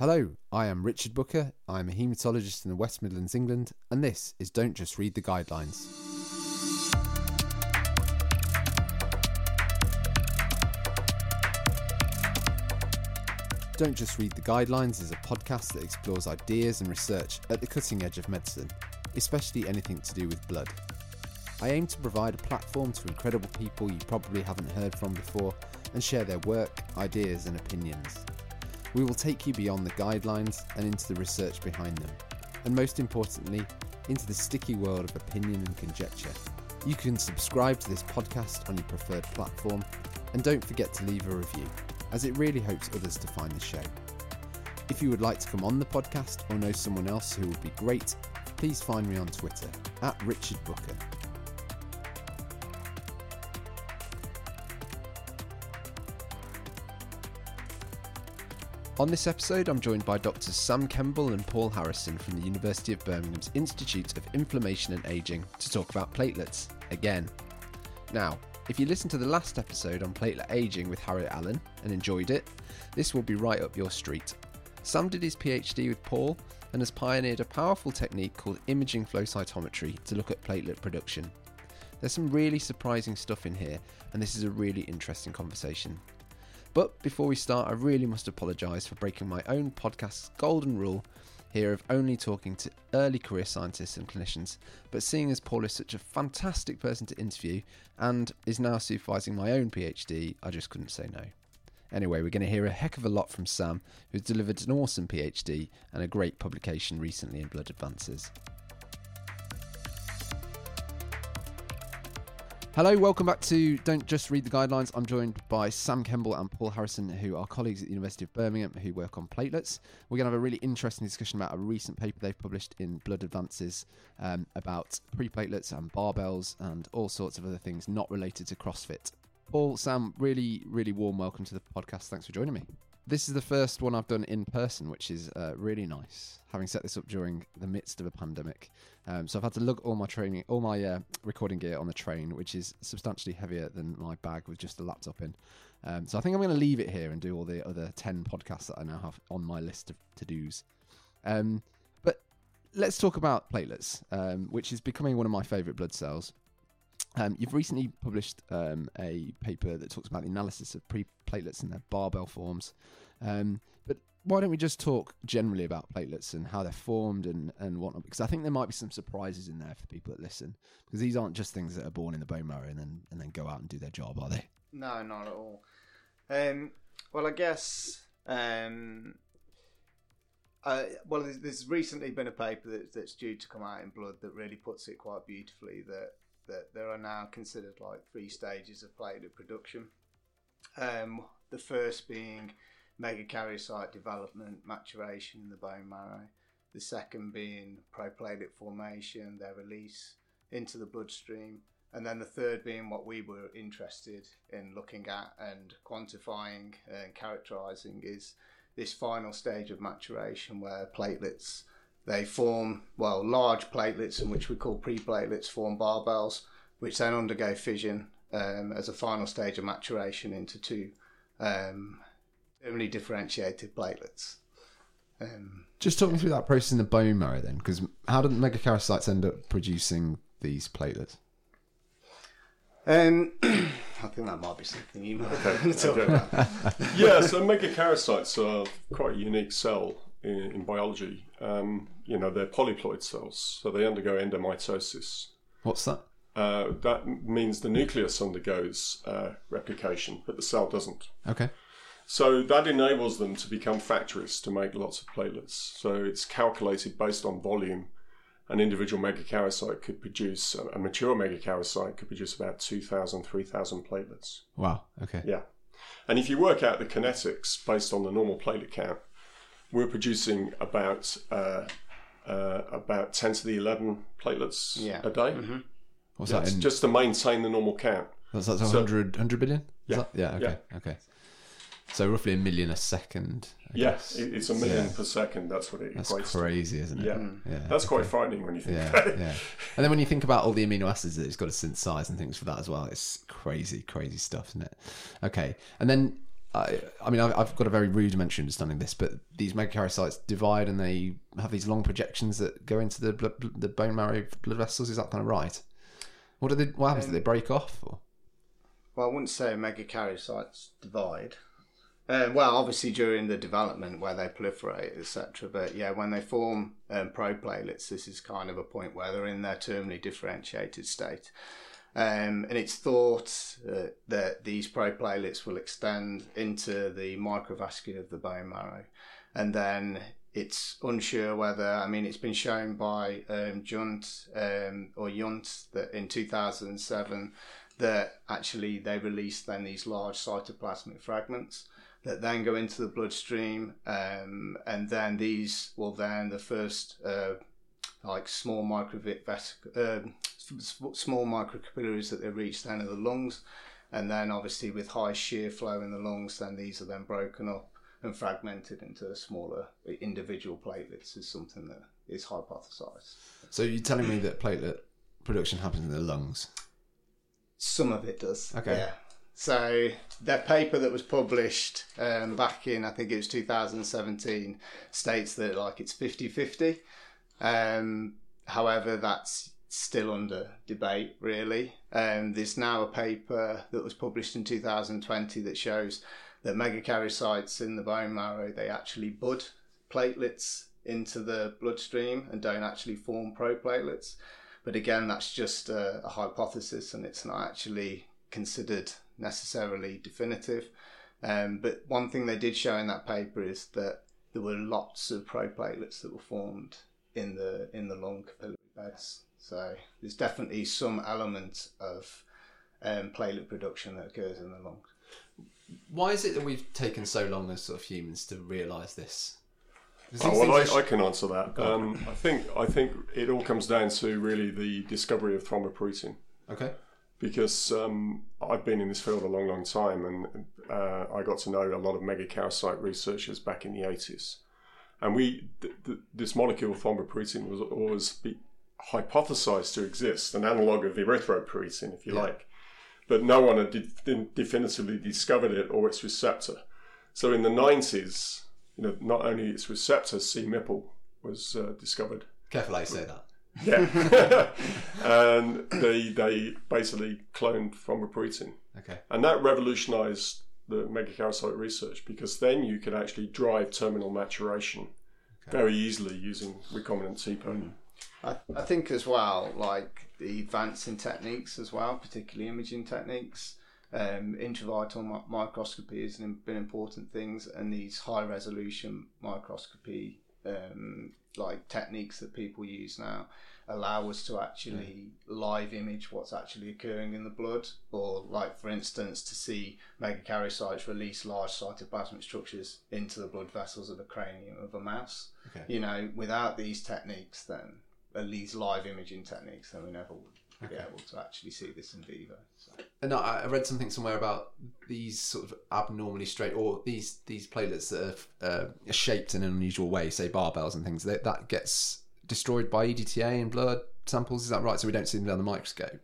Hello, I am Richard Booker. I'm a haematologist in the West Midlands, England, and this is Don't Just Read the Guidelines. Don't Just Read the Guidelines is a podcast that explores ideas and research at the cutting edge of medicine, especially anything to do with blood. I aim to provide a platform to incredible people you probably haven't heard from before and share their work, ideas, and opinions. We will take you beyond the guidelines and into the research behind them, and most importantly, into the sticky world of opinion and conjecture. You can subscribe to this podcast on your preferred platform, and don't forget to leave a review, as it really helps others to find the show. If you would like to come on the podcast or know someone else who would be great, please find me on Twitter at Richard Booker. On this episode, I'm joined by Drs. Sam Kemble and Paul Harrison from the University of Birmingham's Institute of Inflammation and Aging to talk about platelets again. Now, if you listened to the last episode on platelet aging with Harriet Allen and enjoyed it, this will be right up your street. Sam did his PhD with Paul and has pioneered a powerful technique called imaging flow cytometry to look at platelet production. There's some really surprising stuff in here, and this is a really interesting conversation. But before we start, I really must apologise for breaking my own podcast's golden rule here of only talking to early career scientists and clinicians. But seeing as Paul is such a fantastic person to interview and is now supervising my own PhD, I just couldn't say no. Anyway, we're going to hear a heck of a lot from Sam, who's delivered an awesome PhD and a great publication recently in Blood Advances. Hello, welcome back to Don't Just Read the Guidelines. I'm joined by Sam Kemble and Paul Harrison, who are colleagues at the University of Birmingham who work on platelets. We're going to have a really interesting discussion about a recent paper they've published in Blood Advances um, about pre-platelets and barbells and all sorts of other things not related to CrossFit. Paul, Sam, really, really warm welcome to the podcast. Thanks for joining me. This is the first one I've done in person, which is uh, really nice. Having set this up during the midst of a pandemic, um, so I've had to lug all my training, all my uh, recording gear on the train, which is substantially heavier than my bag with just a laptop in. Um, so I think I'm going to leave it here and do all the other ten podcasts that I now have on my list of to dos. Um, but let's talk about platelets, um, which is becoming one of my favourite blood cells. Um, you've recently published um, a paper that talks about the analysis of pre-platelets and their barbell forms. Um, but why don't we just talk generally about platelets and how they're formed and, and whatnot? Because I think there might be some surprises in there for people that listen. Because these aren't just things that are born in the bone marrow and then and then go out and do their job, are they? No, not at all. Um, well, I guess. Uh, well, there's, there's recently been a paper that, that's due to come out in Blood that really puts it quite beautifully. That that there are now considered like three stages of platelet production. Um, the first being megakaryocyte development, maturation in the bone marrow. The second being proplatelet formation, their release into the bloodstream. And then the third being what we were interested in looking at and quantifying and characterizing is this final stage of maturation where platelets they form, well, large platelets, in which we call pre-platelets, form barbells, which then undergo fission um, as a final stage of maturation into two um, terminally differentiated platelets. Um, Just talking me through that process in the bone marrow then, because how did megakaryocytes end up producing these platelets? um, I think that might be something you might Okay, talk about. yeah, so megakaryocytes are quite a unique cell in, in biology. Um, you know, they're polyploid cells, so they undergo endomitosis. What's that? Uh, that means the nucleus undergoes uh, replication, but the cell doesn't. Okay. So that enables them to become factories to make lots of platelets. So it's calculated based on volume. An individual megakaryocyte could produce, a mature megakaryocyte could produce about 2,000, 3,000 platelets. Wow. Okay. Yeah. And if you work out the kinetics based on the normal platelet count, we're producing about uh, uh, about 10 to the 11 platelets Yeah. a day. What's That's that in? just to maintain the normal count. That's, that's So- 100, 100 billion? Is Yeah. that- yeah. Okay. Okay. So roughly a million a second. I Yes, guess. it's a million Yeah. per second. That's what it That's equates to. crazy, isn't it? Yeah. Yeah. That's quite frightening when you think Yeah, about it. yeah. And then when you think about all the amino acids that it's got to synthesize and things for that as well, it's crazy, crazy stuff, isn't it? Okay. And then I, I mean, I've, I've got a very rudimentary understanding of this, but these megakaryocytes divide and they have these long projections that go into the blood, the bone marrow blood vessels. Is that kind of right? What do they? What happens? do they break off? Or? Well, I wouldn't say megakaryocytes divide. Uh, well, obviously during the development where they proliferate, etc. But yeah, when they form um, proplatelets, this is kind of a point where they're in their terminally differentiated state. Um, and it's thought uh, that these proplatelets will extend into the microvascule of the bone marrow. And then it's unsure whether, I mean, it's been shown by um, Junt um, or Junt that in 2007 that actually they release then these large cytoplasmic fragments that then go into the bloodstream, um, and then these will then the first uh, like small micro uh, small microcapillaries that they reach down in the lungs, and then obviously with high shear flow in the lungs, then these are then broken up and fragmented into smaller individual platelets is something that is hypothesized. So you're telling me that platelet production happens in the lungs? Some of it does. Okay. Yeah. So their paper that was published um, back in I think it was 2017 states that like it's 50-50. Um, however, that's still under debate really. Um, there's now a paper that was published in 2020 that shows that megakaryocytes in the bone marrow they actually bud platelets into the bloodstream and don't actually form proplatelets. But again, that's just a, a hypothesis and it's not actually considered necessarily definitive. Um, but one thing they did show in that paper is that there were lots of proplatelets that were formed in the in the lung capillary beds. So there's definitely some element of um, platelet production that occurs in the lungs. Why is it that we've taken so long as sort of humans to realise this? Oh, well, I, I, can answer that. Um, I think I think it all comes down to really the discovery of thrombopoietin. Okay because um, I've been in this field a long, long time, and uh, I got to know a lot of megakaryocyte researchers back in the 80s. And we, th- th- this molecule thrombopoietin was always be hypothesized to exist, an analog of erythropoietin, if you yeah. like. But no one had de- definitively discovered it or its receptor. So in the 90s, you know, not only its receptor, c-Mpl, was uh, discovered. Careful I say that. Yeah. and they they basically cloned thrombopoietin. Okay. And that revolutionized the megakaryocyte research because then you could actually drive terminal maturation okay. very easily using recombinant TPO. Mm. I, I think as well, like the advancing techniques as well, particularly imaging techniques, um, intravital microscopy has been important things, and these high resolution microscopy um, like techniques that people use now allow us to actually live image what's actually occurring in the blood, or like for instance, to see megakaryocytes release large cytoplasmic structures into the blood vessels of the cranium of a mouse. Okay. You know, without these techniques, then at least live imaging techniques, then we never would okay. be able to actually see this in vivo. So. And I read something somewhere about these sort of abnormally straight, or these these platelets that are, uh, shaped in an unusual way, say barbells and things. That that gets destroyed by EDTA in blood samples. Is that right? So we don't see them down the microscope.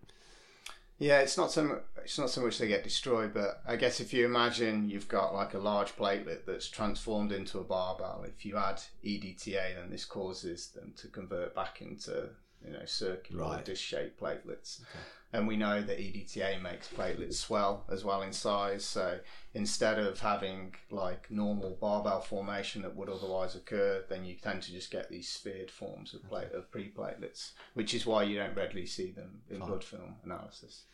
Yeah, it's not so much, it's not so much they get destroyed, but I guess if you imagine you've got like a large platelet that's transformed into a barbell, if you add EDTA, then this causes them to convert back into you know, circular right. disc-shaped platelets. Okay. And we know that EDTA makes platelets swell as well in size. So instead of having like normal barbell formation that would otherwise occur, then you tend to just get these sphered forms of plate of pre-platelets, which is why you don't readily see them in Fine. blood film analysis.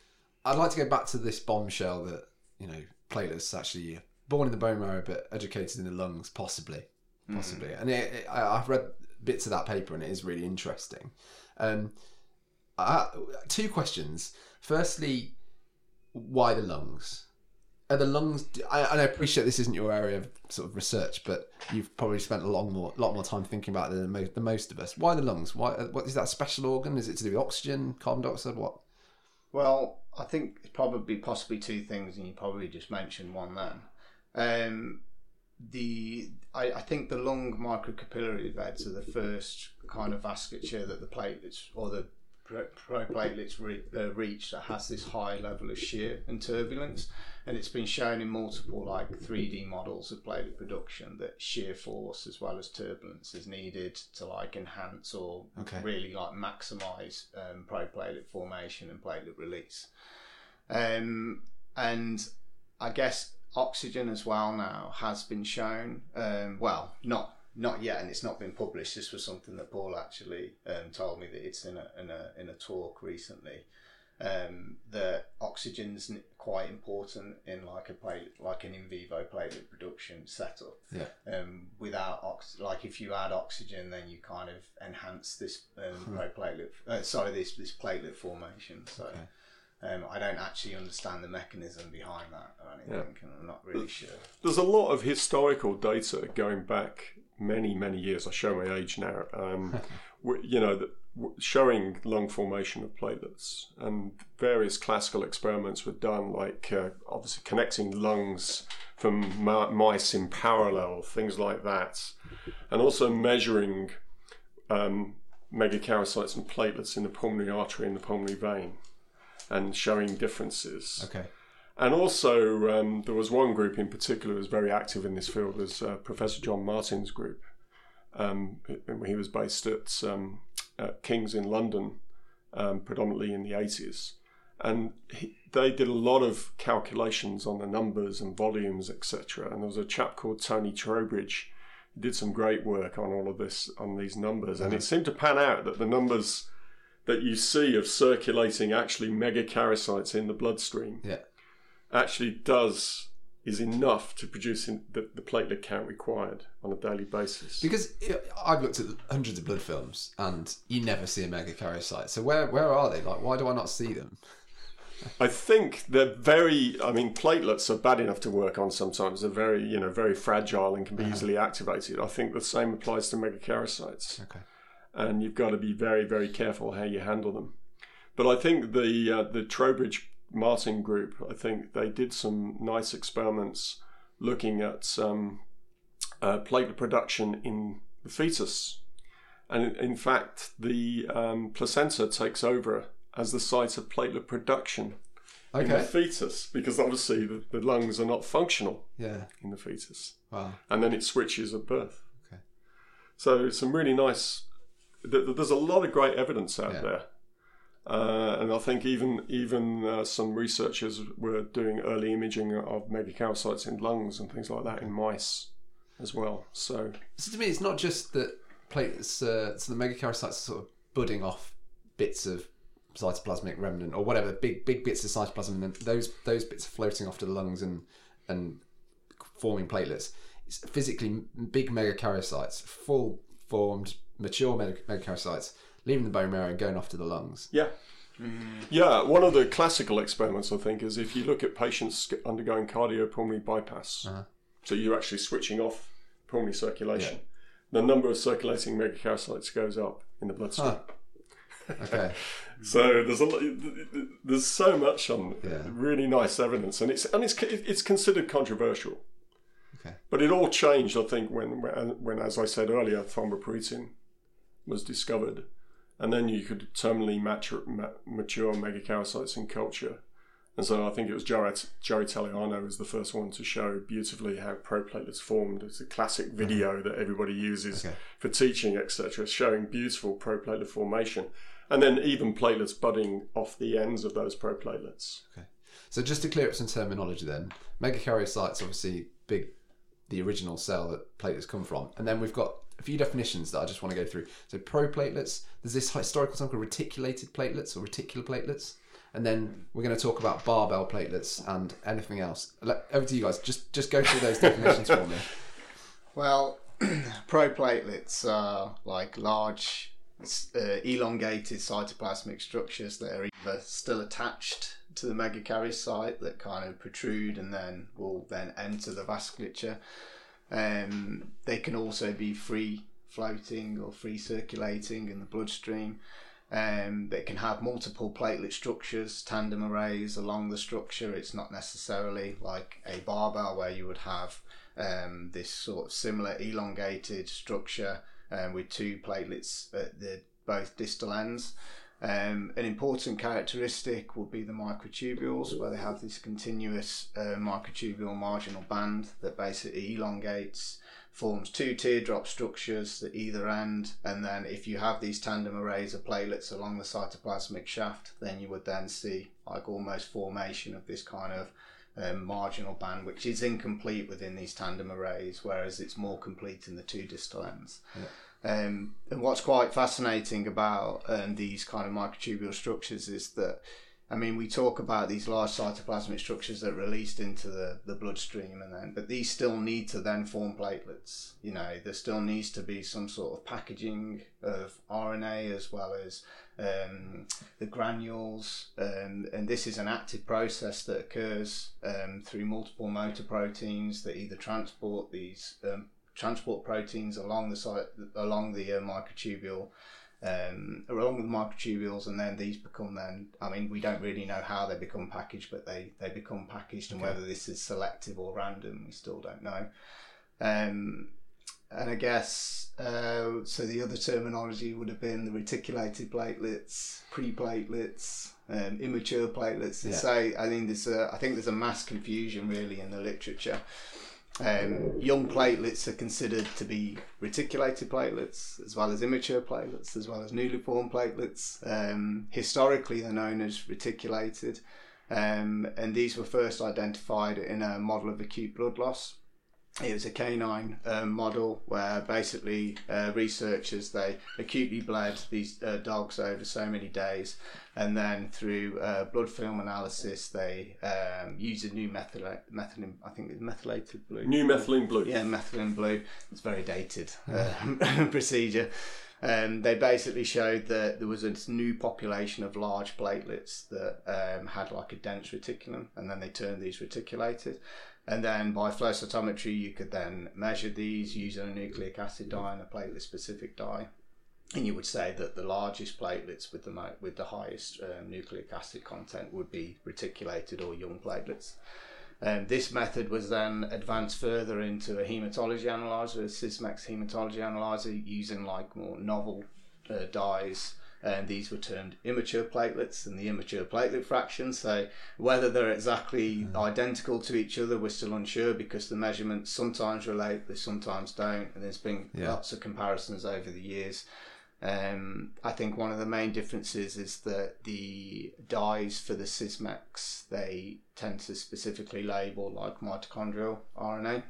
I'd like to go back to this bombshell that you know platelets actually born in the bone marrow but educated in the lungs, possibly, possibly. Mm. And it, it, I, I've read bits of that paper and it is really interesting. Um, two questions. Firstly, why the lungs? Are the lungs? I, I appreciate this isn't your area of sort of research, but you've probably spent a long more, lot more time thinking about it than most, most of us. Why the lungs? Why? What is that special organ? Is it to do with oxygen, carbon dioxide? What? Well, I think it's probably possibly two things, and you probably just mentioned one then. Um, the I, I, think the lung microcapillary beds are the first kind of vasculature that the platelets or the pro- proplatelets re- uh, reach that has this high level of shear and turbulence, and it's been shown in multiple like 3D models of platelet production that shear force as well as turbulence is needed to like enhance or Okay. really like maximize um, proplatelet formation and platelet release. Um, and I guess oxygen as well now has been shown. Um, well, not not yet, and it's not been published. This was something that Paul actually um, told me that it's in a in a in a talk recently. Um, that oxygen's quite important in like a plate, like an in vivo platelet production setup. Yeah. Um, without ox, like if you add oxygen, then you kind of enhance this um, proplatelet. Uh, sorry, this this platelet formation. So. Okay. Um, I don't actually understand the mechanism behind that or anything, and I'm not really sure. There's a lot of historical data going back many, many years. I show my age now. Um, you know, showing lung formation of platelets, and various classical experiments were done, like uh, obviously connecting lungs from mice in parallel, things like that, and also measuring um, megakaryocytes and platelets in the pulmonary artery and the pulmonary vein, and showing differences. Okay. And also, um, there was one group in particular who was very active in this field, was uh, Professor John Martin's group. Um, he was based at, um, at King's in London, um, predominantly in the 80s. And he, they did a lot of calculations on the numbers and volumes, etc. And there was a chap called Tony Trowbridge who did some great work on all of this, on these numbers. And it seemed to pan out that the numbers that you see of circulating actually megakaryocytes in the bloodstream Yeah. Actually does is enough to produce in the, the platelet count required on a daily basis. Because I've looked at hundreds of blood films and you never see a megakaryocyte. So where where are they? Like, why do I not see them? I think they're very. I mean, platelets are bad enough to work on sometimes. They're very, you know, very fragile and can be easily activated. I think the same applies to megakaryocytes, Okay. and you've got to be very, very careful how you handle them. But I think the uh, the Trowbridge Martin group, I think they did some nice experiments looking at um, uh, platelet production in the fetus, and in- fact, the um, placenta takes over as the site of platelet production in the fetus because obviously the, the lungs are not functional Yeah. in the fetus, Wow. and then it switches at birth. Okay. So some really nice. th- th- There's a lot of great evidence out Yeah. there, uh, and I think even even uh, some researchers were doing early imaging of megakaryocytes in lungs and things like that in mice as well. So So to me, it's not just that platelets. Uh, so the megakaryocytes are sort of budding off bits of cytoplasmic remnant or whatever, big big bits of cytoplasm, and then those those bits are floating off to the lungs and and forming platelets. It's physically big megakaryocytes, full formed, mature meg- megakaryocytes, leaving the bone marrow and going off to the lungs. yeah. Yeah, one of the classical experiments I think is if you look at patients undergoing cardiopulmonary bypass, Uh-huh. so you're actually switching off pulmonary circulation, the number of circulating megakaryocytes goes up in the bloodstream. Huh. Okay. So there's a lot, there's so much on Yeah. really nice evidence, and it's and it's it's considered controversial. Okay. But it all changed, I think, when when, when as I said earlier, thrombopoietin was discovered, and then you could terminally mature, ma- mature megakaryocytes in culture. And so I think it was Joe, Joe Italiano was the first one to show beautifully how proplatelets formed. It's a classic mm-hmm. video that everybody uses Okay. for teaching, etc., showing beautiful proplatelet formation. And then even platelets budding off the ends of those proplatelets. Okay. So just to clear up some terminology, then megakaryocytes obviously big, the original cell that platelets come from, and then we've got a few definitions that I just want to go through. So proplatelets, there's this historical term called reticulated platelets or reticular platelets, and then we're going to talk about barbell platelets and anything else. Le- Over to you guys. Just just go through those definitions for me. Well, proplatelets are like large, uh, elongated cytoplasmic structures that are either still attached to the megakaryocyte that kind of protrude and then will then enter the vasculature. Um, they can also be free floating or free circulating in the bloodstream. Um, they can have multiple platelet structures, tandem arrays along the structure. It's not necessarily like a barbell where you would have um, this sort of similar elongated structure um, with two platelets at the both distal ends. Um, an important characteristic would be the microtubules, where they have this continuous uh, microtubule marginal band that basically elongates, forms two teardrop structures at either end, and then if you have these tandem arrays of platelets along the cytoplasmic shaft, then you would then see like almost formation of this kind of um, marginal band, which is incomplete within these tandem arrays, whereas it's more complete in the two distal ends. Yeah. Um, and what's quite fascinating about um, these kind of microtubule structures is that, I mean, we talk about these large cytoplasmic structures that are released into the, the bloodstream, and then, but these still need to then form platelets. You know, there still needs to be some sort of packaging of RNA as well as um, the granules, um, and this is an active process that occurs um, through multiple motor proteins that either transport these um, transport proteins along the site along the uh, microtubule. Um, along with the microtubules, and then these become then. I mean, we don't really know how they become packaged, but they they become packaged, and Okay. whether this is selective or random, we still don't know. Um, and I guess uh, so. The other terminology would have been the reticulated platelets, pre-platelets, um, immature platelets. They Yeah. say I think there's a I think there's a mass confusion really in the literature. Um, young platelets are considered to be reticulated platelets, as well as immature platelets, as well as newly formed platelets. Um, historically, they're known as reticulated, um, and these were first identified in a model of acute blood loss it was a canine um, model where basically uh, researchers they acutely bled these uh, dogs over so many days and then through uh, blood film analysis they um, used a new methyl methylene I think it's methylated blue New methylene blue. yeah, methylene blue. It's very dated um, procedure. Um, they basically showed that there was a new population of large platelets that um, had like a dense reticulum, and then they turned these reticulated. And then by flow cytometry, you could then measure these using a nucleic acid dye and a platelet specific dye. And you would say that the largest platelets with the with the highest um, nucleic acid content would be reticulated or young platelets. Um, this method was then advanced further into a hematology analyzer, a Sysmex hematology analyzer, using like more novel uh, dyes. And these were termed immature platelets and the immature platelet fraction. So whether they're exactly identical to each other, we're still unsure because the measurements sometimes relate, they sometimes don't. And there's been Yeah. lots of comparisons over the years. Um, I think one of the main differences is that the dyes for the Sysmex they tend to specifically label like mitochondrial RNA,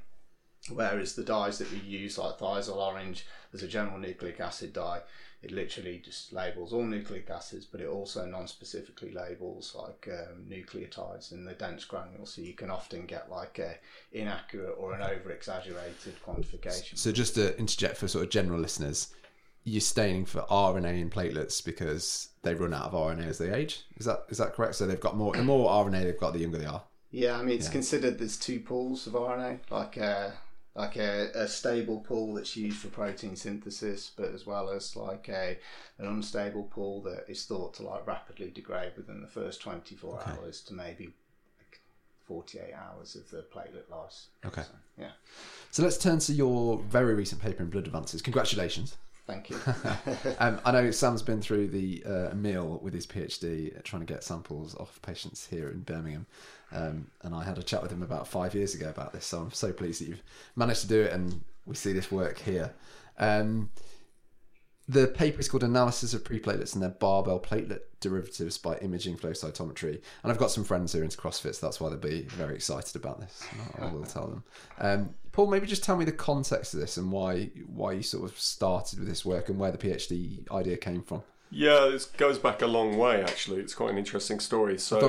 whereas the dyes that we use like thiazole orange as a general nucleic acid dye, it literally just labels all nucleic acids, but it also non-specifically labels like um, nucleotides in the dense granules, so you can often get like a inaccurate or an over-exaggerated quantification. So just to interject for sort of general listeners, you're staining for RNA in platelets because they run out of RNA as they age. Is that is that correct? So they've got more the more RNA they've got, the younger they are. Yeah, I mean it's Yeah. considered there's two pools of RNA, like a like a, a stable pool that's used for protein synthesis, but as well as like a an unstable pool that is thought to like rapidly degrade within the first 24 Okay. hours to maybe like 48 hours of the platelet loss. Okay. So, yeah, So let's turn to your very recent paper in Blood Advances. Congratulations. thank you. Um, I know Sam's been through the uh, meal with his PhD uh, trying to get samples off patients here in Birmingham. Um, and I had a chat with him about five years ago about this. So I'm so pleased that you've managed to do it and we see this work here. Um, the paper is called Analysis of Preplatelets and their barbell platelet derivatives by imaging flow cytometry. And I've got some friends who are into CrossFit, so that's why they'll be very excited about this. I will tell them. Um, Paul, maybe just tell me the context of this and why why you sort of started with this work and where the PhD idea came from. Yeah, this goes back a long way. Actually, it's quite an interesting story. So,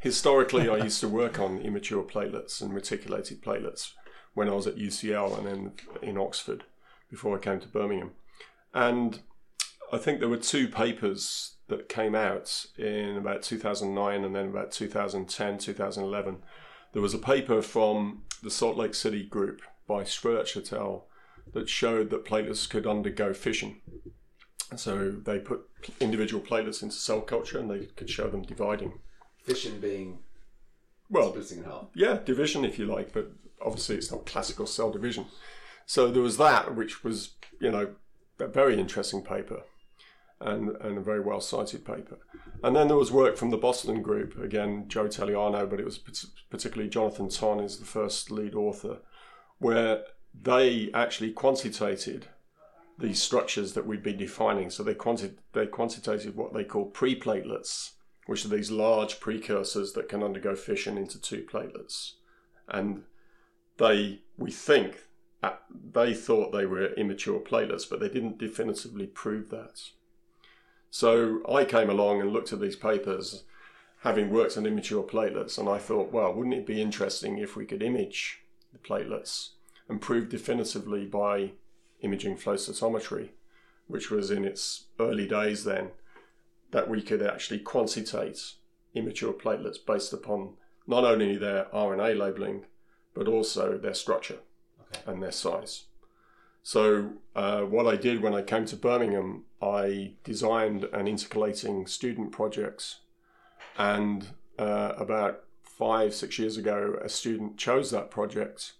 historically, I used to work on immature platelets and reticulated platelets when I was at UCL and then in Oxford before I came to Birmingham. And I think there were two papers that came out in about 2009 and then about 2010, 2011. There was a paper from the Salt Lake City group by Schwertz et al. that showed that platelets could undergo fission. So they put individual platelets into cell culture and they could show them dividing. Fission being Well, splitting in half. yeah, division if you like, but obviously it's not classical cell division. So there was that, which was, you know, a very interesting paper. and, and a very well cited paper. And then there was work from the Boston group, again, Joe Italiano, but it was particularly Jonathan Thon is the first lead author, where they actually quantitated these structures that we've been defining. So they, quanti- they quantitated what they call pre-platelets, which are these large precursors that can undergo fission into two platelets. And they, we think, uh, they thought they were immature platelets, but they didn't definitively prove that. So I came along and looked at these papers, having worked on immature platelets, and I thought, well, wouldn't it be interesting if we could image the platelets and prove definitively by imaging flow cytometry, which was in its early days then, that we could actually quantitate immature platelets based upon not only their RNA labeling, but also their structure okay. and their size. So, uh, what I did when I came to Birmingham, I designed an intercalating student project. And uh, about five, six years ago, a student chose that project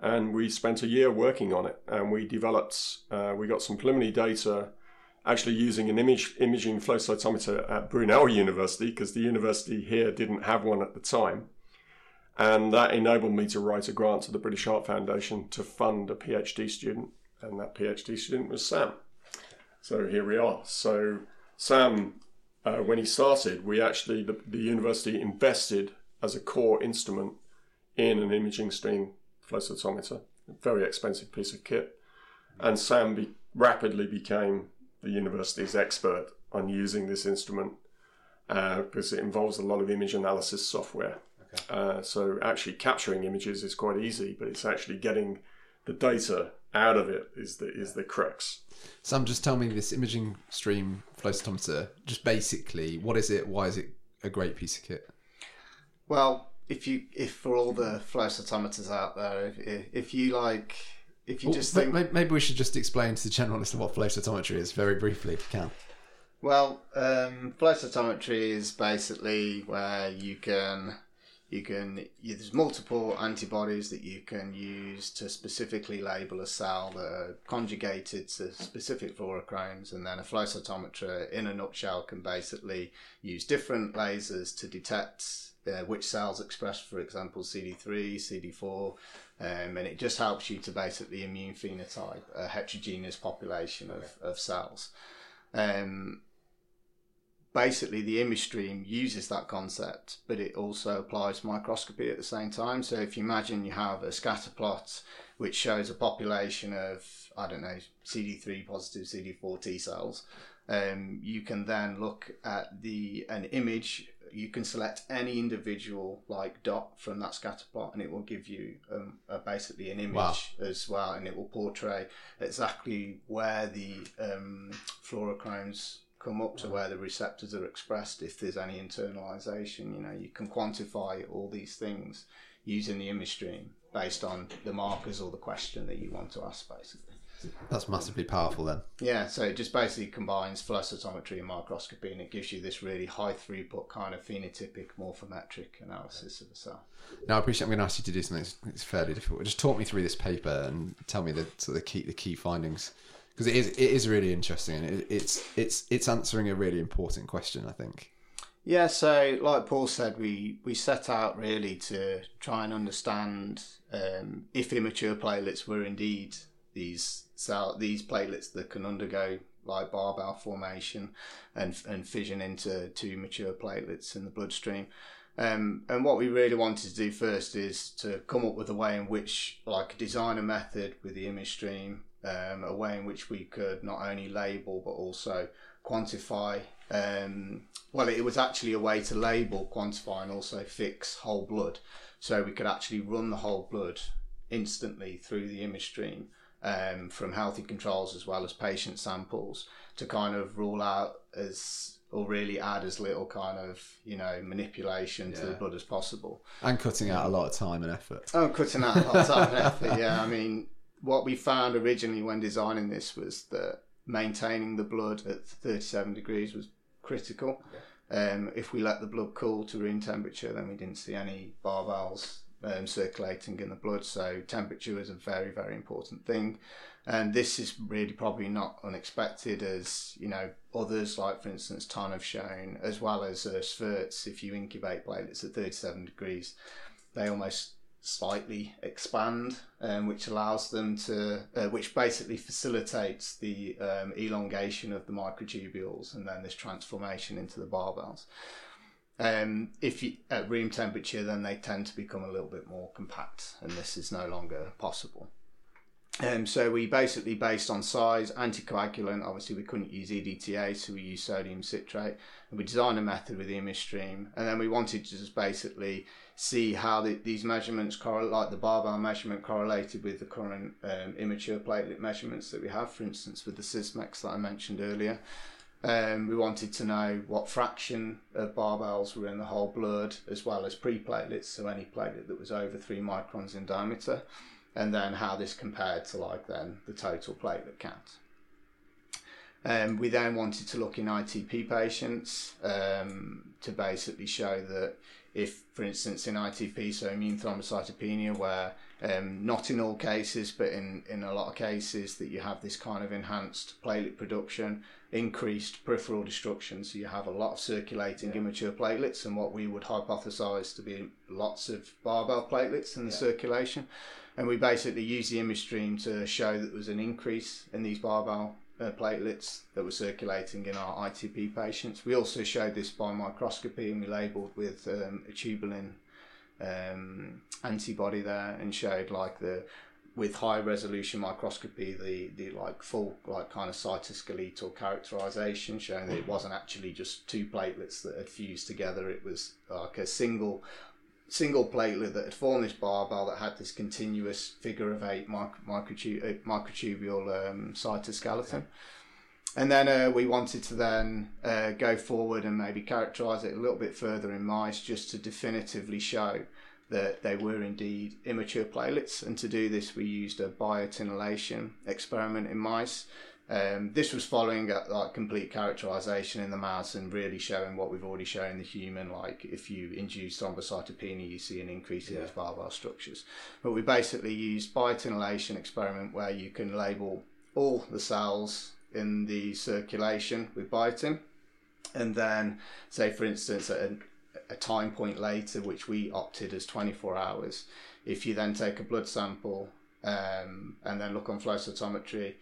and we spent a year working on it. And we developed uh, we got some preliminary data actually using an image imaging flow cytometer at Brunel University because the university here didn't have one at the time. And that enabled me to write a grant to the British Heart Foundation to fund a PhD student and that PhD student was Sam. So here we are. So Sam uh, when he started we actually the, the university invested as a core instrument in an imaging stream flow cytometer, a very expensive piece of kit. And Sam be- rapidly became the university's expert on using this instrument uh, because it involves a lot of image analysis software. Okay. Uh, so actually capturing images is quite easy, but it's actually getting the data out of it is the is the crux. Sam, just tell me this imaging stream flow cytometer. Just basically, what is it? Why is it a great piece of kit? Well, if you if for all the flow cytometers out there, if, if you like, if you well, just think maybe we should just explain to the generalist what flow cytometry is very briefly, if you can. Well, um, flow cytometry is basically where you can you can you, there's multiple antibodies that you can use to specifically label a cell that are conjugated to specific fluorochromes and then a flow cytometer in a nutshell can basically use different lasers to detect uh, which cells express, for example, CD3, CD4, um, and it just helps you to basically immune phenotype a heterogeneous population of, of cells. Um, basically, the image stream uses that concept, but it also applies microscopy at the same time. So if you imagine you have a scatter plot which shows a population of, I don't know, CD3 positive, CD4 T cells, um, you can then look at the an image you can select any individual like dot from that scatter plot and it will give you um, basically an image wow. as well and it will portray exactly where the um, fluorochromes come up to where the receptors are expressed if there's any internalization you know you can quantify all these things using the image stream based on the markers or the question that you want to ask basically that's massively powerful then. Yeah, so it just basically combines flow cytometry and microscopy and it gives you this really high throughput kind of phenotypic morphometric analysis of the cell. Now I appreciate I'm going to ask you to do something that's fairly difficult. Just talk me through this paper and tell me the sort the key the key findings because it is it is really interesting and it, it's it's it's answering a really important question I think. Yeah, so like Paul said, we, we set out really to try and understand um, if immature platelets were indeed these cell these platelets that can undergo like barbell formation and and fission into two mature platelets in the bloodstream. Um, and what we really wanted to do first is to come up with a way in which, like, design a method with the image stream, um, a way in which we could not only label but also quantify. Um, well, it was actually a way to label, quantify, and also fix whole blood. So we could actually run the whole blood instantly through the image stream um, from healthy controls as well as patient samples to kind of rule out as or really add as little kind of you know manipulation yeah. to the blood as possible and cutting out a lot of time and effort oh cutting out a lot of time and effort yeah i mean what we found originally when designing this was that maintaining the blood at 37 degrees was critical um, if we let the blood cool to room temperature then we didn't see any barbells um, circulating in the blood. So temperature is a very, very important thing. And this is really probably not unexpected as, you know, others like, for instance, Thon have shown, as well as uh, Schwertz, if you incubate platelets at 37 degrees, they almost slightly expand, um, which allows them to, uh, which basically facilitates the um, elongation of the microtubules and then this transformation into the barbells. Um, if you, at room temperature, then they tend to become a little bit more compact, and this is no longer possible. Um, so we basically based on size, anticoagulant. Obviously, we couldn't use EDTA, so we used sodium citrate. And we designed a method with the ImageStream, and then we wanted to just basically see how the, these measurements correlate, like the barbell measurement correlated with the current um, immature platelet measurements that we have. For instance, with the Sysmex that I mentioned earlier. Um, we wanted to know what fraction of barbells were in the whole blood, as well as pre-platelets, so any platelet that was over three microns in diameter and then how this compared to like then the total platelet count. Um, we then wanted to look in ITP patients um, to basically show that if, for instance, in ITP, so immune thrombocytopenia, where um, not in all cases, but in, in a lot of cases, that you have this kind of enhanced platelet production, increased peripheral destruction, so you have a lot of circulating yeah. immature platelets, and what we would hypothesize to be lots of barbell platelets in the yeah. circulation and we basically used the image stream to show that there was an increase in these barbell uh, platelets that were circulating in our ITP patients. We also showed this by microscopy and we labelled with um, a tubulin um, antibody there and showed like the with high resolution microscopy the the like full like kind of cytoskeletal characterization showing that it wasn't actually just two platelets that had fused together it was like a single single platelet that had formed this barbell that had this continuous figure of eight microtu- uh, microtubule um, cytoskeleton. And then uh, we wanted to then uh, go forward and maybe characterize it a little bit further in mice just to definitively show that they were indeed immature platelets. And to do this, we used a biotinylation experiment in mice um, this was following a, like complete characterization in the mouse and really showing what we've already shown in the human. Like if you induce thrombocytopenia, you see an increase in yeah. these barbell structures. But we basically used biotinylation experiment where you can label all the cells in the circulation with biotin, and then say for instance at a, a time point later, which we opted as 24 hours. If you then take a blood sample um, and then look on flow cytometry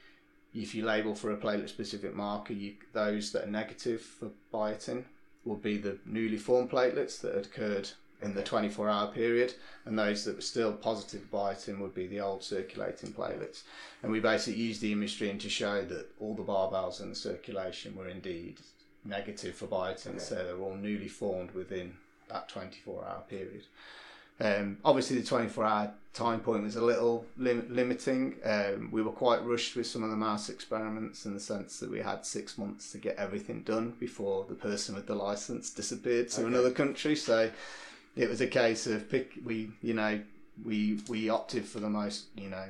if you label for a platelet specific marker, you, those that are negative for biotin will be the newly formed platelets that had occurred in the 24 hour period, and those that were still positive biotin would be the old circulating platelets. And we basically used the ImageStream to show that all the barbells in the circulation were indeed negative for biotin, okay. so they were all newly formed within that 24 hour period. Um, obviously, the 24 hour time point was a little lim- limiting. Um, we were quite rushed with some of the mouse experiments in the sense that we had six months to get everything done before the person with the license disappeared to okay. another country. So it was a case of pick. We, you know, we we opted for the most, you know,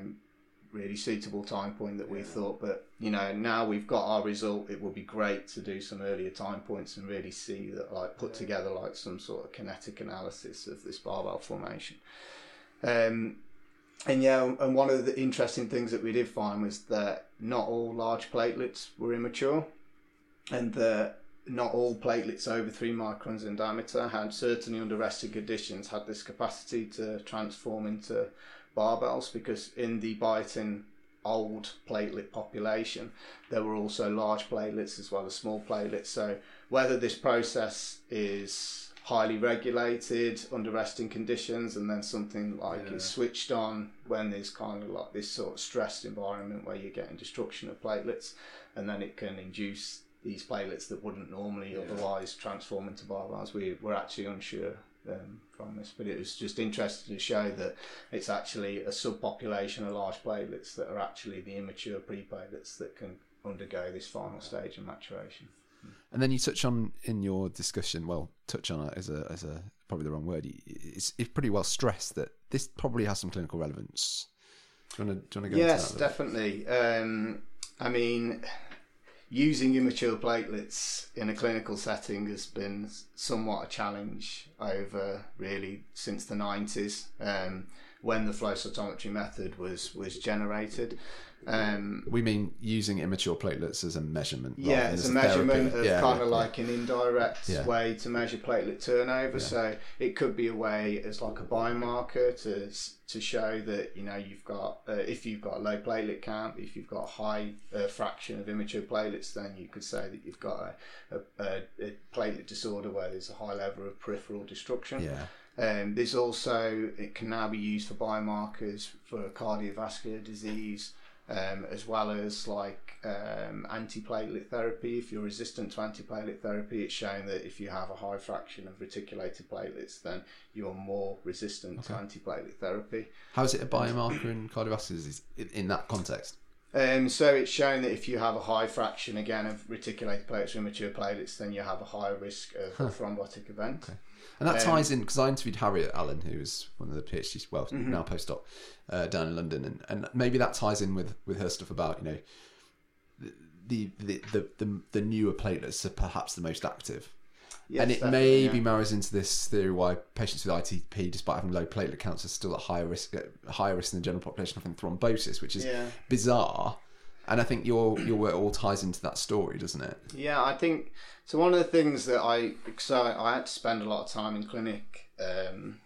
really suitable time point that we yeah. thought. But you know, now we've got our result. It would be great to do some earlier time points and really see that, like, put together like some sort of kinetic analysis of this barbell formation. Um, and yeah, and one of the interesting things that we did find was that not all large platelets were immature, and that not all platelets over three microns in diameter had certainly under resting conditions had this capacity to transform into barbells because in the biotin old platelet population, there were also large platelets as well as small platelets. So whether this process is highly regulated under resting conditions and then something like yeah. is switched on when there's kind of like this sort of stressed environment where you're getting destruction of platelets and then it can induce these platelets that wouldn't normally yeah. otherwise transform into barbells. We, we're actually unsure um, from this, but it was just interesting to show that it's actually a subpopulation of large platelets that are actually the immature pre-platelets that can undergo this final stage of maturation. And then you touch on in your discussion, well, touch on it as a as a probably the wrong word. It's, it's pretty well stressed that this probably has some clinical relevance. Do you want to, do you want to go yes, definitely. Um, I mean, using immature platelets in a clinical setting has been somewhat a challenge over really since the 90s um, when the flow cytometry method was was generated. Um, We mean using immature platelets as a measurement. yeah, it's as a measurement therapy. of Yeah, kind yeah, of like an indirect Yeah. way to measure platelet turnover. Yeah. So it could be a way as like a biomarker to to show that you know you've got uh, if you've got a low platelet count, if you've got a high uh, fraction of immature platelets, then you could say that you've got a, a, a, a platelet disorder where there's a high level of peripheral destruction. yeah. Um, there's also it can now be used for biomarkers for cardiovascular disease, um, as well as like um, antiplatelet therapy. If you're resistant to antiplatelet therapy, it's shown that if you have a high fraction of reticulated platelets, then you're more resistant to antiplatelet therapy. How is it a biomarker in cardiovascular disease in- that context? Um, so it's shown that if you have a high fraction again of reticulated platelets or immature platelets, then you have a higher risk of a thrombotic event. And that Um, ties in because I interviewed Harriet Allen, who is one of the PhDs, well, Mm-hmm. now postdoc uh, down in London, and, and maybe that ties in with, with her stuff about you know the the, the the the newer platelets are perhaps the most active, Yes, and it maybe yeah. marries into this theory why patients with ITP, despite having low platelet counts, are still at higher risk at higher risk than the general population of thrombosis, which is Yeah. bizarre. And I think your your work all ties into that story, doesn't it? Yeah, I think so. One of the things that I so I, I had to spend a lot of time in clinic um,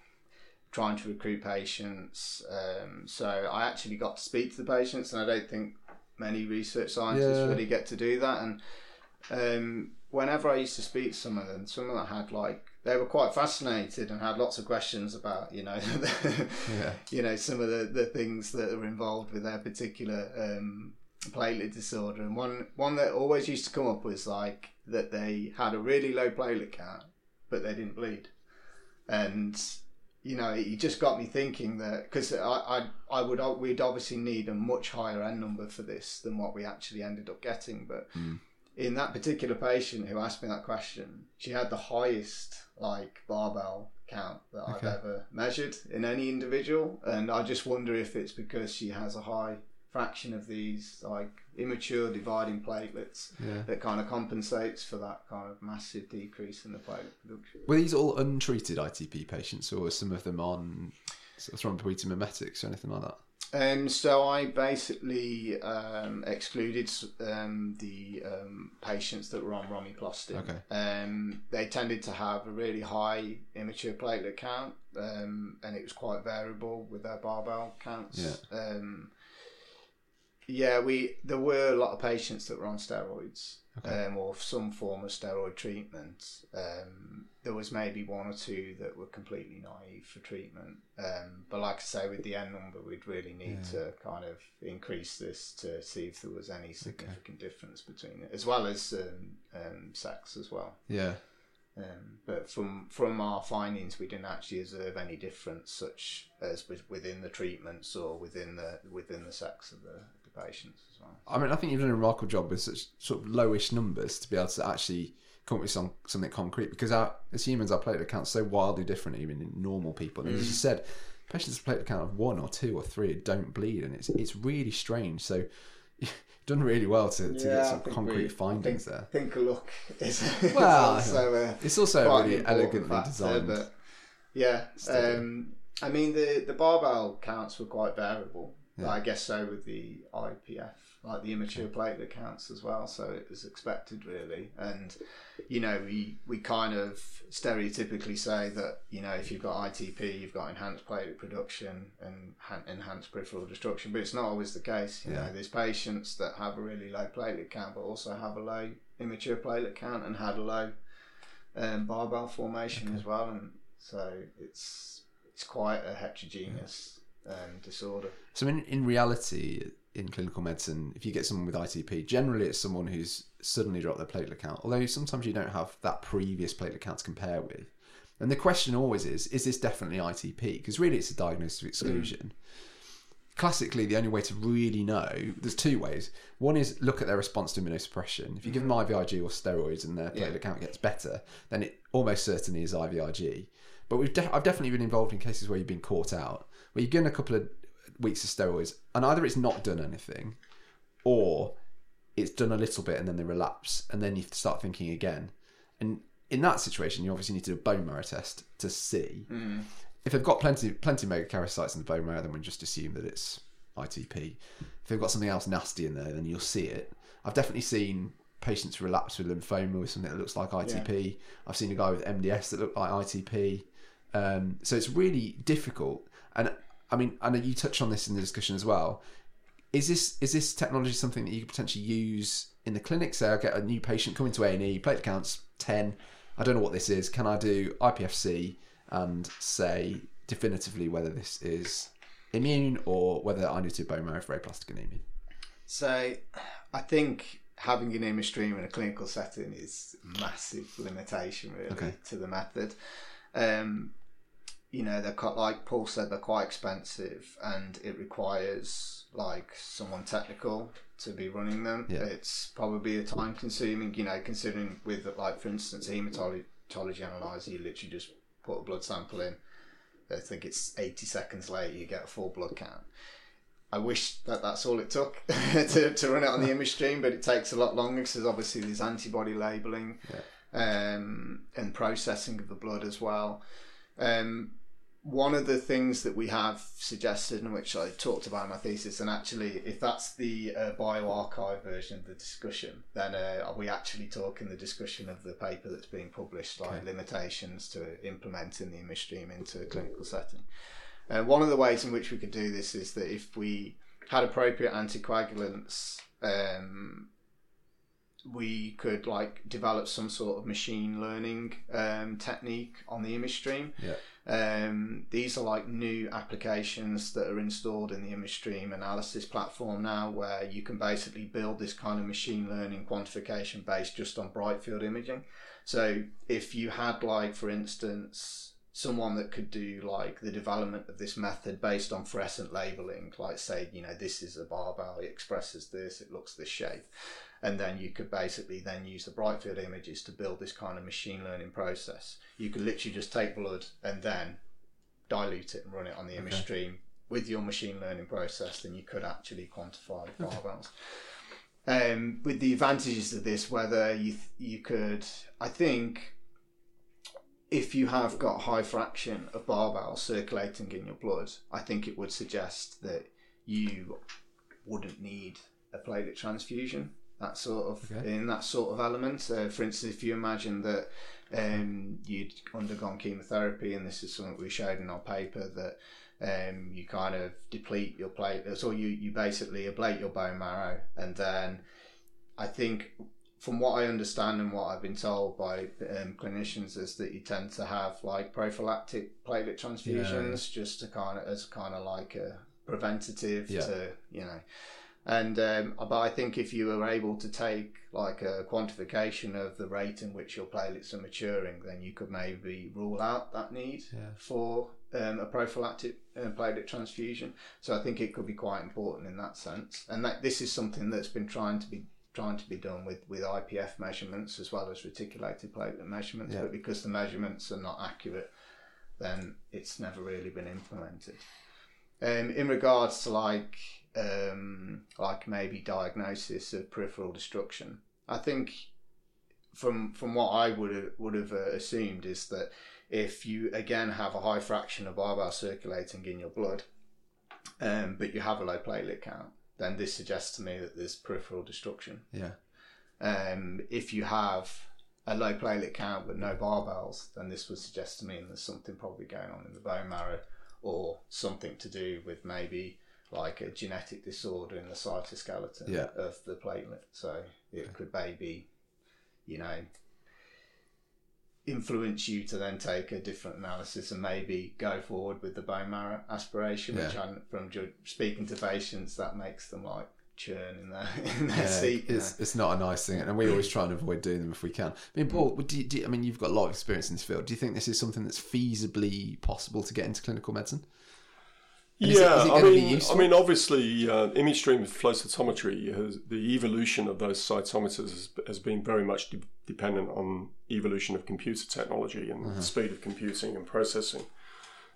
trying to recruit patients. Um, so I actually got to speak to the patients, and I don't think many research scientists Yeah. really get to do that. And um, whenever I used to speak to some of them, some of them had like they were quite fascinated and had lots of questions about you know Yeah. you know some of the, the things that are involved with their particular um, platelet disorder and one one that always used to come up was like that they had a really low platelet count but they didn't bleed. And you know it just got me thinking that because I, I I would we'd obviously need a much higher n number for this than what we actually ended up getting but hmm. in that particular patient who asked me that question she had the highest like barbell count that I've ever measured in any individual and I just wonder if it's because she has a high fraction of these like immature dividing platelets Yeah. that kind of compensates for that kind of massive decrease in the platelet production. Were these all untreated ITP patients, or were some of them on sort of thrombopoietin mimetics or anything like that? Um, so I basically um, excluded um, the um, patients that were on romiplostim. Okay. Um, they tended to have a really high immature platelet count, um, and it was quite variable with their barbell counts. Yeah. Yeah, we there were a lot of patients that were on steroids Okay. um, or some form of steroid treatment. Um, there was maybe one or two that were completely naive for treatment. Um, but like I say, with the N number, we'd really need to kind of increase this to see if there was any significant difference between it, as well as um, um, sex as well. Yeah. Um, but from from our findings, we didn't actually observe any difference, such as within the treatments or within the within the sex of the, the patients as well. I mean, I think you've done a remarkable job with such sort of lowish numbers to be able to actually come up with some, something concrete because our, as humans, our platelet count's so wildly different even in normal people. And as you said, patients platelet count of one or two or three don't bleed, and it's it's really strange. So you've done really well to, to get some concrete findings think, there. Think a look is, Well, is also a, It's also really elegantly factor, designed. Yeah, um, I mean the the barbell counts were quite variable. Yeah. I guess so with the IPF, like the immature platelet counts as well. So it was expected really, and you know we we kind of stereotypically say that you know if you've got ITP, you've got enhanced platelet production and han- enhanced peripheral destruction, but it's not always the case. You Yeah. know, there's patients that have a really low platelet count, but also have a low immature platelet count and had a low um, barbell formation as well, and so it's it's quite a heterogeneous um, disorder. So in, in reality, in clinical medicine, if you get someone with ITP, generally it's someone who's suddenly dropped their platelet count. Although sometimes you don't have that previous platelet count to compare with. And the question always is, is this definitely ITP? Because really it's a diagnosis of exclusion. Classically, the only way to really know, there's two ways. One is look at their response to immunosuppression. If you give them IVIG or steroids and their platelet Yeah. count gets better, then it almost certainly is IVIG. But we've de- I've definitely been involved in cases where you've been caught out, where you've given a couple of weeks of steroids, and either it's not done anything, or it's done a little bit and then they relapse, and then you start thinking again. And in that situation, you obviously need to do a bone marrow test to see Mm. if they've got plenty plenty of megakaryocytes in the bone marrow, then we just assume that it's ITP. If they've got something else nasty in there, then you'll see it. I've definitely seen patients relapse with lymphoma with something that looks like ITP. I've seen a guy with MDS that looked like ITP. Um, so it's really difficult. And I mean, I know you touched on this in the discussion as well. Is this is this technology something that you could potentially use in the clinic? Say, I get a new patient coming to A and E, platelet counts ten. I don't know what this is. Can I do IPFC and say definitively whether this is immune or whether I need to do bone marrow for aplastic anemia? So, I think having an image stream in a clinical setting is massive limitation, really, Okay. to the method. Um, you know, they're quite, like Paul said, they're quite expensive, and it requires like someone technical to be running them. Yeah. It's probably a time consuming, you know, considering with like for instance, a hematology analyzer, you literally just put a blood sample in. I think it's 80 seconds later you get a full blood count. I wish that that's all it took to, to run it on the image stream, but it takes a lot longer because obviously there's antibody labeling um, and processing of the blood as well. Um, one of the things that we have suggested and which I talked about in my thesis, and actually, if that's the uh, bioRxiv version of the discussion, then uh, are we actually talking the discussion of the paper that's being published, like limitations to implementing the image stream into a clinical setting? Uh, one of the ways in which we could do this is that if we had appropriate anticoagulants, um, we could like develop some sort of machine learning um, technique on the image stream. Yeah. Um, these are like new applications that are installed in the image stream analysis platform now, where you can basically build this kind of machine learning quantification based just on bright field imaging. So if you had like, for instance, someone that could do like the development of this method based on fluorescent labeling, like say, you know, this is a barbell, it expresses this, it looks this shape. And then you could basically then use the bright field images to build this kind of machine learning process. You could literally just take blood and then dilute it and run it on the image Okay. stream with your machine learning process, then you could actually quantify barbells. Um, with the advantages of this, whether you you could, I think, if you have got high fraction of barbells circulating in your blood, I think it would suggest that you wouldn't need a platelet transfusion. That sort of Okay. in that sort of element. Uh, for instance, if you imagine that um, you'd undergone chemotherapy, and this is something we showed in our paper that um, you kind of deplete your platelets, or you you basically ablate your bone marrow, and then I think from what I understand and what I've been told by um, clinicians is that you tend to have like prophylactic platelet transfusions just to kind of as kind of like a preventative Yeah. to you know and um, but I think if you were able to take like a quantification of the rate in which your platelets are maturing then you could maybe rule out that need Yeah. for um, a prophylactic uh, platelet transfusion so I think it could be quite important in that sense and that this is something that's been trying to be trying to be done with, with IPF measurements as well as reticulated platelet measurements, Yeah. but because the measurements are not accurate, then it's never really been implemented. Um, in regards to like um, like maybe diagnosis of peripheral destruction, I think from from what I would have, would have uh, assumed is that if you again have a high fraction of barbell circulating in your blood, um, but you have a low platelet count, then this suggests to me that there's peripheral destruction. Yeah. Um, if you have a low platelet count but no barbells, then this would suggest to me there's something probably going on in the bone marrow or something to do with maybe like a genetic disorder in the cytoskeleton Yeah. of the platelet. So it could maybe, you know, influence you to then take a different analysis and maybe go forward with the bone marrow aspiration, which I'm, from ju- speaking to patients, that makes them like churn in their, in their Yeah, seat. it's, it's not a nice thing, and we always try and avoid doing them if we can. I mean, mm. Paul, do you, do you- I mean, you've got a lot of experience in this field. Do you think this is something that's feasibly possible to get into clinical medicine? And yeah, it I mean. I mean, obviously, uh, image stream flow cytometry has the evolution of those cytometers has, has been very much de- dependent on evolution of computer technology and the speed of computing and processing.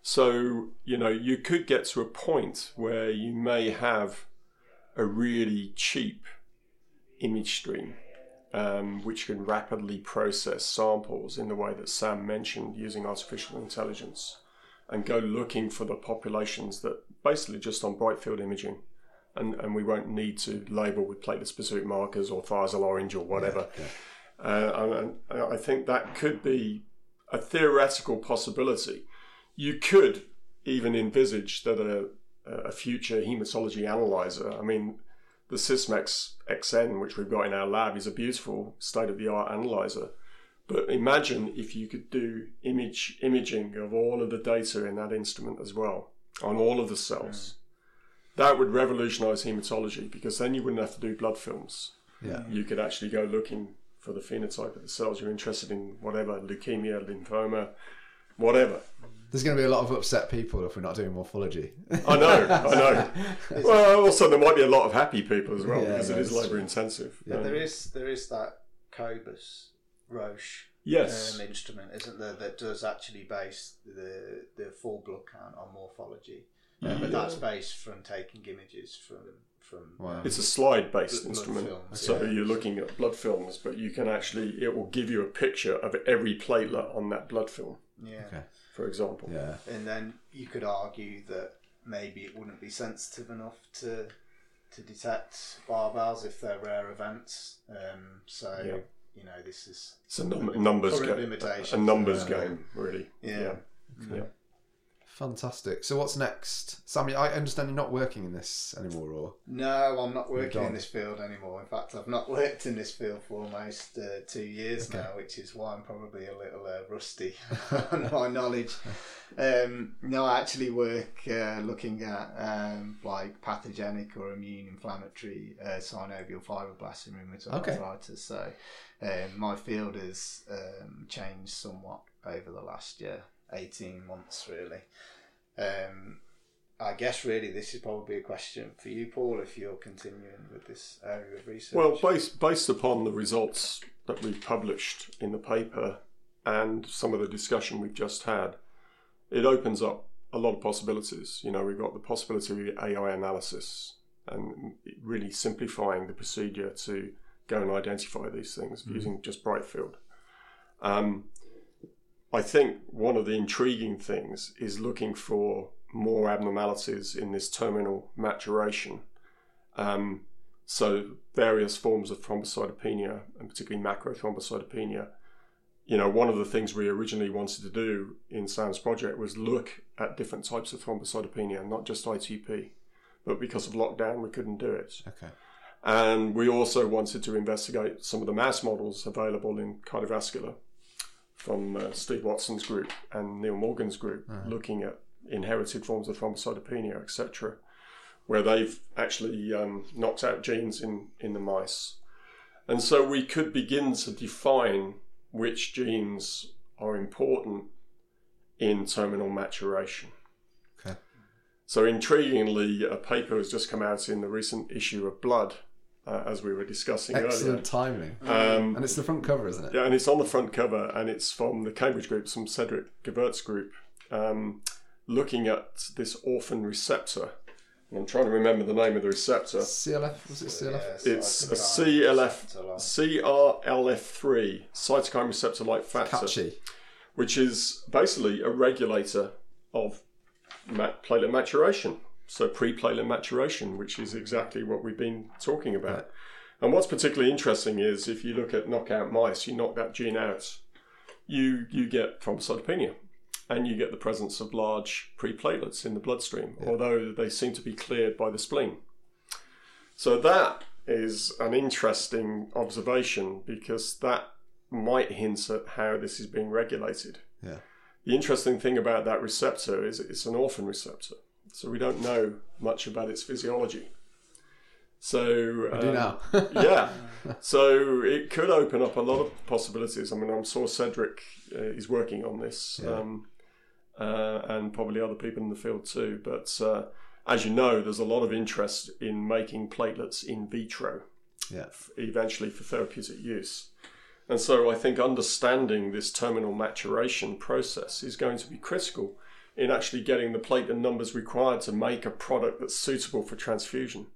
So, you know, you could get to a point where you may have a really cheap image stream, um, which can rapidly process samples in the way that Sam mentioned using artificial intelligence and go looking for the populations that basically just on bright field imaging. And, and we won't need to label with platelet specific markers or thiazole orange or whatever. Yeah, Uh, and, and I think that could be a theoretical possibility. You could even envisage that a, a future hematology analyzer, I mean, the Sysmex XN, which we've got in our lab, is a beautiful state of the art analyzer. But imagine if you could do image imaging of all of the data in that instrument as well, on all of the cells. That would revolutionize hematology because then you wouldn't have to do blood films. yeah. You could actually go looking for the phenotype of the cells you're interested in, whatever, leukemia, lymphoma, whatever. There's going to be a lot of upset people if we're not doing morphology. I know, I know. Well, also there might be a lot of happy people as well Yeah, because it no, is labour intensive. Yeah. Um, There is there is that Cobas Roche yes, um, instrument, isn't there, that does actually base the the full blood count on morphology. Uh, but that's based from taking images from from. Wow. um, it's a slide-based instrument, films, so yeah. you're looking at blood films, but you can actually it will give you a picture of every platelet on that blood film, yeah. Okay. for example. Yeah. and then you could argue that maybe it wouldn't be sensitive enough to to detect barbells if they're rare events. Um, so Yeah. You know this is It's a num- numbers game, limitations, a numbers game, really. yeah. yeah. Mm. Fantastic. So what's next? Sammy, I understand you're not working in this anymore, or No, I'm not working in this field anymore. In fact, I've not worked in this field for almost uh, two years Okay. now, which is why I'm probably a little uh, rusty on my knowledge. Um, no, I actually work uh, looking at um, like pathogenic or immune inflammatory uh, synovial fibroblasts in rheumatoid Okay. arthritis. So um, my field has um, changed somewhat over the last year, 18 months really. Um, I guess really this is probably a question for you, Paul, if you're continuing with this area of research. Well, based based upon the results that we've published in the paper and some of the discussion we've just had, it opens up a lot of possibilities. You know, we've got the possibility of AI analysis and really simplifying the procedure to go and identify these things using just bright field. Um, I think one of the intriguing things is looking for more abnormalities in this terminal maturation. Um, so various forms of thrombocytopenia, and particularly macrothrombocytopenia. You know, one of the things we originally wanted to do in Sam's project was look at different types of thrombocytopenia, not just ITP. But because of lockdown, we couldn't do it. okay. And we also wanted to investigate some of the mouse models available in cardiovascular from uh, Steve Watson's group and Neil Morgan's group, looking at inherited forms of thrombocytopenia, etc., where they've actually um, knocked out genes in, in the mice. And so we could begin to define which genes are important in terminal maturation. Okay. So, intriguingly, a paper has just come out in the recent issue of Blood, uh, as we were discussing Excellent timing. Um, And it's the front cover, isn't it? yeah, and it's on the front cover, and it's from the Cambridge group, some Cedric Ghevaert group, um, looking at this orphan receptor. And I'm trying to remember the name of the receptor. CLF was it CLF? It's a CLF, CRLF3, cytokine receptor like factor, Catchy. which is basically a regulator of ma- platelet maturation. So pre-platelet maturation, which is exactly what we've been talking about. And what's particularly interesting is if you look at knockout mice, you knock that gene out, you you get thrombocytopenia, and you get the presence of large pre-platelets in the bloodstream, although they seem to be cleared by the spleen. So that is an interesting observation because that might hint at how this is being regulated. Yeah. The interesting thing about that receptor is it's an orphan receptor, so we don't know much about its physiology. So I do um, now. yeah. So it could open up a lot of possibilities. I mean, I'm sure Cedric uh, is working on this, Yeah. um, uh, and probably other people in the field too. But uh, as you know, there's a lot of interest in making platelets in vitro, yeah. eventually for therapeutic use. And so I think understanding this terminal maturation process is going to be critical in actually getting the platelet numbers required to make a product that's suitable for transfusion.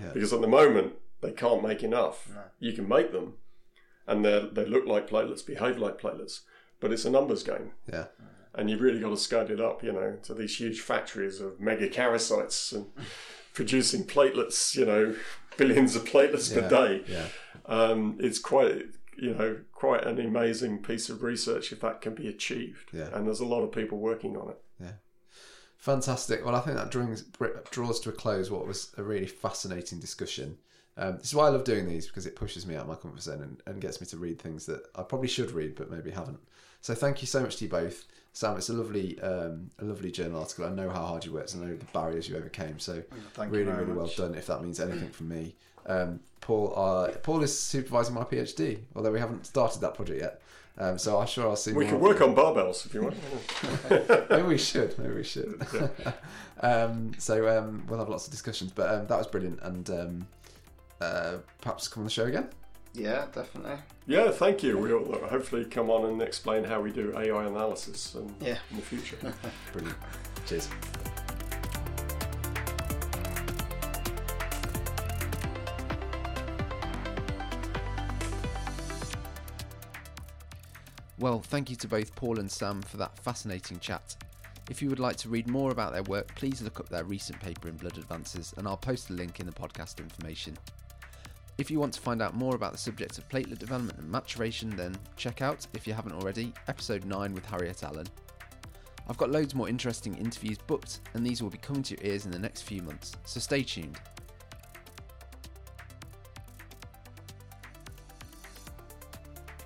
Yeah. Because at the moment, they can't make enough. No. You can make them, and they they look like platelets, behave like platelets, but it's a numbers game, Yeah. and you've really got to scale it up, you know, to these huge factories of mega megakaryocytes and producing platelets, you know, billions of platelets Yeah. per day. Yeah. Um, it's quite, you know, quite an amazing piece of research if that can be achieved. Yeah. And there's a lot of people working on it. Fantastic. Well, I think that draws, draws to a close what was a really fascinating discussion. Um, this is why I love doing these because it pushes me out of my comfort zone and, and gets me to read things that I probably should read but maybe haven't. So thank you so much to you both, Sam. It's a lovely, um, a lovely journal article. I know how hard you worked. I know the barriers you overcame. So Thank you really, really well much. done. If that means anything from me, um, Paul. Uh, Paul is supervising my PhD, although we haven't started that project yet. Um, so I'm sure I'll see. We more can work on barbells if you want. maybe we should. Maybe we should. um, so um, we'll have lots of discussions. But um, that was brilliant, and um, uh, perhaps come on the show again. Yeah, definitely. yeah, thank you. We'll hopefully come on and explain how we do AI analysis and Yeah. in the future. Brilliant. Cheers. Well, thank you to both Paul and Sam for that fascinating chat. If you would like to read more about their work, please look up their recent paper in Blood Advances, and I'll post a link in the podcast information. If you want to find out more about the subject of platelet development and maturation, then check out, if you haven't already, episode 9 with Harriet Allen. I've got loads more interesting interviews booked, and these will be coming to your ears in the next few months, so stay tuned.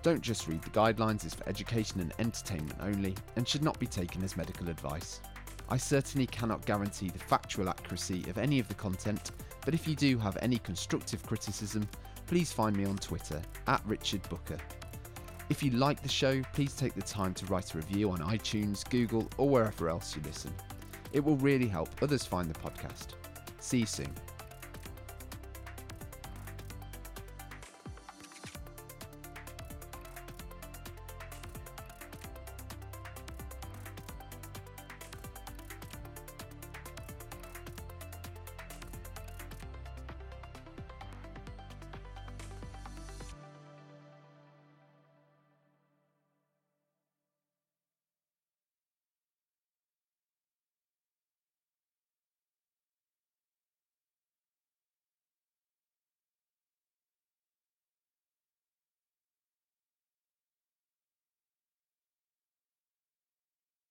Don't just read the guidelines is for education and entertainment only, and should not be taken as medical advice. I certainly cannot guarantee the factual accuracy of any of the content, but if you do have any constructive criticism, please find me on Twitter at Richard Buka. If you like the show, please take the time to write a review on iTunes, Google, or wherever else you listen. It will really help others find the podcast. See you soon.